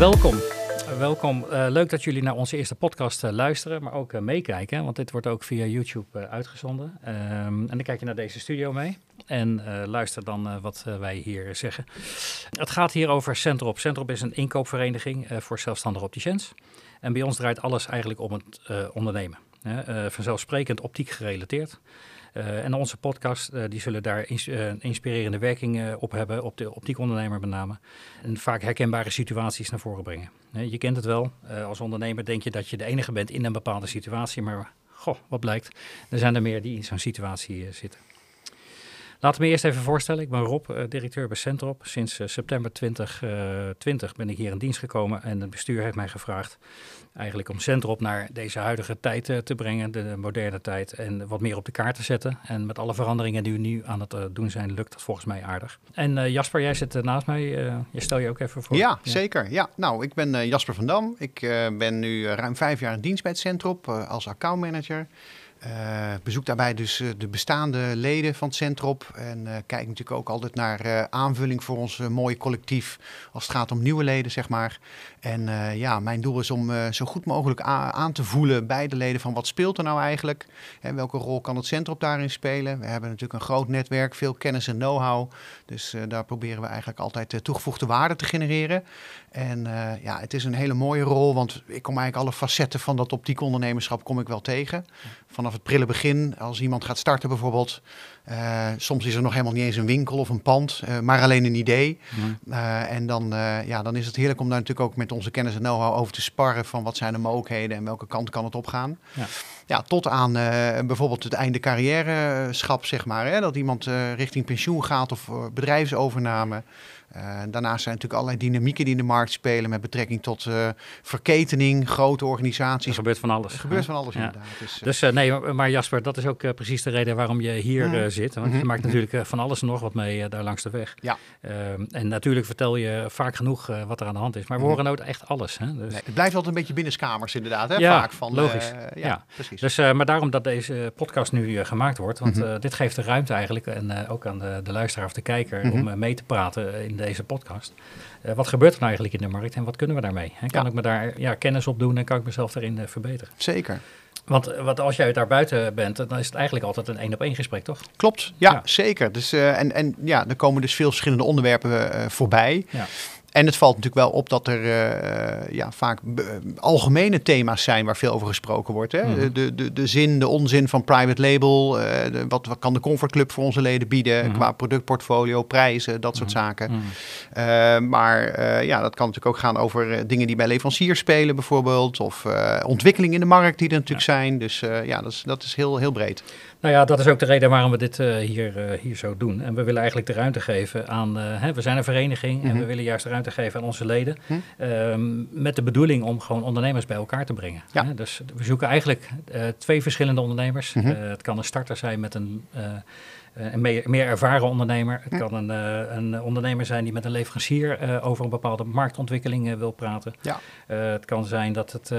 Welkom. Welkom. Uh, leuk dat jullie naar onze eerste podcast uh, luisteren, maar ook uh, meekijken. Want dit wordt ook via YouTube uitgezonden. Um, en dan kijk je naar deze studio mee. En luister dan wat wij hier zeggen. Het gaat hier over Centrop. Centrop is een inkoopvereniging voor zelfstandige opticiens. En bij ons draait alles eigenlijk om het ondernemen. Vanzelfsprekend optiek gerelateerd. Uh, en onze podcast, uh, die zullen daar ins inspirerende werking op hebben, op de optiekondernemer met name. En vaak herkenbare situaties naar voren brengen. je kent het wel, als ondernemer denk je dat je de enige bent in een bepaalde situatie, maar goh, wat blijkt, er zijn er meer die in zo'n situatie zitten. We me eerst even voorstellen. Ik ben Rob, uh, directeur bij Centrop. Sinds uh, september 2020 uh, ben ik hier in dienst gekomen en het bestuur heeft mij gevraagd eigenlijk om Centrop naar deze huidige tijd te brengen, de, moderne tijd, en wat meer op de kaart te zetten. En met alle veranderingen die we nu aan het doen zijn, lukt dat volgens mij aardig. En Jasper, jij zit naast mij. je stel je ook even voor. Ja, ja. zeker. Ja, nou, ik ben Jasper van Dam. Ik ben nu ruim vijf jaar in dienst bij het Centrop als accountmanager. Uh, bezoek daarbij dus uh, de bestaande leden van het Centrop. En uh, kijk natuurlijk ook altijd naar aanvulling voor ons mooie collectief. Als het gaat om nieuwe leden, zeg maar. En ja, mijn doel is om zo goed mogelijk aan te voelen bij de leden van wat speelt er nou eigenlijk. En welke rol kan het Centrop daarin spelen. We hebben natuurlijk een groot netwerk, veel kennis en know-how. Dus daar proberen we eigenlijk altijd toegevoegde waarde te genereren. En ja, het is een hele mooie rol, want ik kom eigenlijk alle facetten van dat optiekondernemerschap kom ik wel tegen. Vanaf het prille begin, als iemand gaat starten bijvoorbeeld. Uh, soms is er nog helemaal niet eens een winkel of een pand, uh, maar alleen een idee. Uh, en dan, ja, dan is het heerlijk om daar natuurlijk ook met onze kennis en know-how over te sparren van wat zijn de mogelijkheden en welke kant kan het opgaan. Ja, ja tot aan bijvoorbeeld het einde carrière-schap, zeg maar. Hè, dat iemand richting pensioen gaat of bedrijfsovername. Daarnaast zijn natuurlijk allerlei dynamieken die in de markt spelen met betrekking tot verketening, grote organisaties. Er gebeurt van alles. Er gebeurt van alles inderdaad. Dus, dus nee, maar Jasper, dat is ook precies de reden waarom je hier mm. zit. Want mm -hmm. je maakt natuurlijk van alles nog wat mee daar langs de weg. Ja. Ehm, en natuurlijk vertel je vaak genoeg wat er aan de hand is. Maar we mm. horen nooit echt alles. Hè? Dus... Nee, het blijft altijd een beetje binnenskamers inderdaad. Hè? Ja, vaak van, logisch. ja, ja, precies. Dus, maar daarom dat deze podcast nu gemaakt wordt. Want -hmm. dit geeft de ruimte eigenlijk. En ook aan de, de luisteraar of de kijker om mee te praten in deze podcast. Uh, wat gebeurt er nou eigenlijk in de markt en wat kunnen we daarmee? Hè? Kan ja. ik me daar ja, kennis op doen en kan ik mezelf daarin uh, verbeteren? Zeker. Want, want als jij daar buiten bent, dan is het eigenlijk altijd een één op één gesprek, toch? Klopt, ja, ja. zeker. Dus, uh, en, en ja, er komen dus veel verschillende onderwerpen voorbij. Ja. En het valt natuurlijk wel op dat er uh, ja, vaak algemene thema's zijn waar veel over gesproken wordt. Hè? Mm. De, de, de zin, de onzin van private label. Uh, de, wat, wat kan de Comfort Club voor onze leden bieden mm. qua productportfolio, prijzen, dat soort mm. zaken. Uh, maar ja, dat kan natuurlijk ook gaan over dingen die bij leveranciers spelen bijvoorbeeld. Of ontwikkelingen in de markt die er natuurlijk ja. zijn. Dus ja, dat is, dat is heel, heel breed. Nou ja, dat is ook de reden waarom we dit hier, hier zo doen. En we willen eigenlijk de ruimte geven aan, hè, we zijn een vereniging -hmm. en we willen juist de ruimte geven aan onze leden. Mm -hmm. met de bedoeling om gewoon ondernemers bij elkaar te brengen. Ja. Hè? Dus we zoeken eigenlijk twee verschillende ondernemers. Mm -hmm. het kan een starter zijn met een eh, een meer, meer, ervaren ondernemer. Het kan een, uh, een, ondernemer zijn die met een leverancier uh, over een bepaalde marktontwikkeling wil praten. Ja. het kan zijn dat het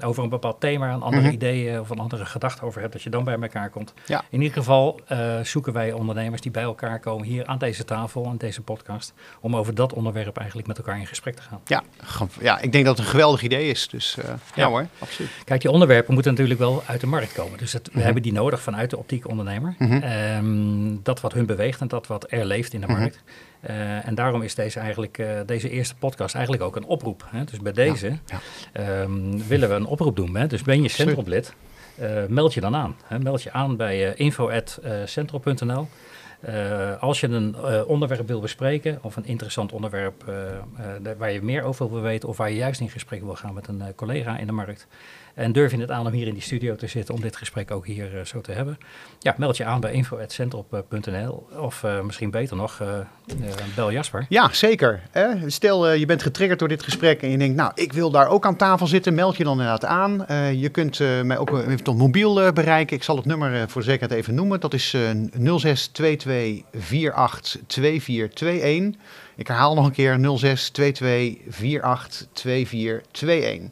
over een bepaald thema, een andere mm -hmm. idee of een andere gedachte over hebt, dat je dan bij elkaar komt. Ja. In ieder geval zoeken wij ondernemers die bij elkaar komen hier aan deze tafel, aan deze podcast, om over dat onderwerp eigenlijk met elkaar in gesprek te gaan. Ja, ja ik denk dat het een geweldig idee is. Dus ja, ja, hoor, absoluut. Kijk, die onderwerpen moeten natuurlijk wel uit de markt komen. Dus het, we mm -hmm. hebben die nodig vanuit de optiek ondernemer. Mm -hmm. Dat wat hun beweegt en dat wat er leeft in de markt. Uh, en daarom is deze, eigenlijk, uh, deze eerste podcast eigenlijk ook een oproep. Hè? Dus bij deze ja, ja. Um, willen we een oproep doen. Hè? Dus ben je Centroplid, uh, meld je dan aan. Hè? Meld je aan bij info.centro.nl. Uh, als je een uh, onderwerp wil bespreken of een interessant onderwerp uh, waar je meer over wil weten of waar je juist in gesprek wil gaan met een collega in de markt, en durf je het aan om hier in die studio te zitten om dit gesprek ook hier zo te hebben? Ja, meld je aan bij info.centrop.nl of misschien beter nog, bel Jasper. Ja, zeker. Stel je bent getriggerd door dit gesprek en je denkt, nou, ik wil daar ook aan tafel zitten. Meld je dan inderdaad aan. je kunt mij ook even tot mobiel bereiken. Ik zal het nummer voor zekerheid even noemen. Dat is 0622 482421. Ik herhaal nog een keer 0622 482421.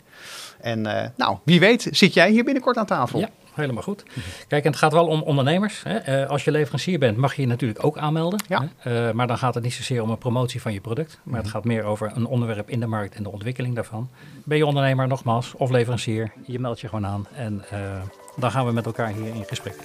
En uh, nou, wie weet zit jij hier binnenkort aan tafel. Ja, helemaal goed. Kijk, en het gaat wel om ondernemers. Hè. Eh, als je leverancier bent, mag je je natuurlijk ook aanmelden. Ja. Hè. Eh, maar dan gaat het niet zozeer om een promotie van je product. Maar Mhm. het gaat meer over een onderwerp in de markt en de ontwikkeling daarvan. Ben je ondernemer, nogmaals, of leverancier, je meldt je gewoon aan. En dan gaan we met elkaar hier in gesprek.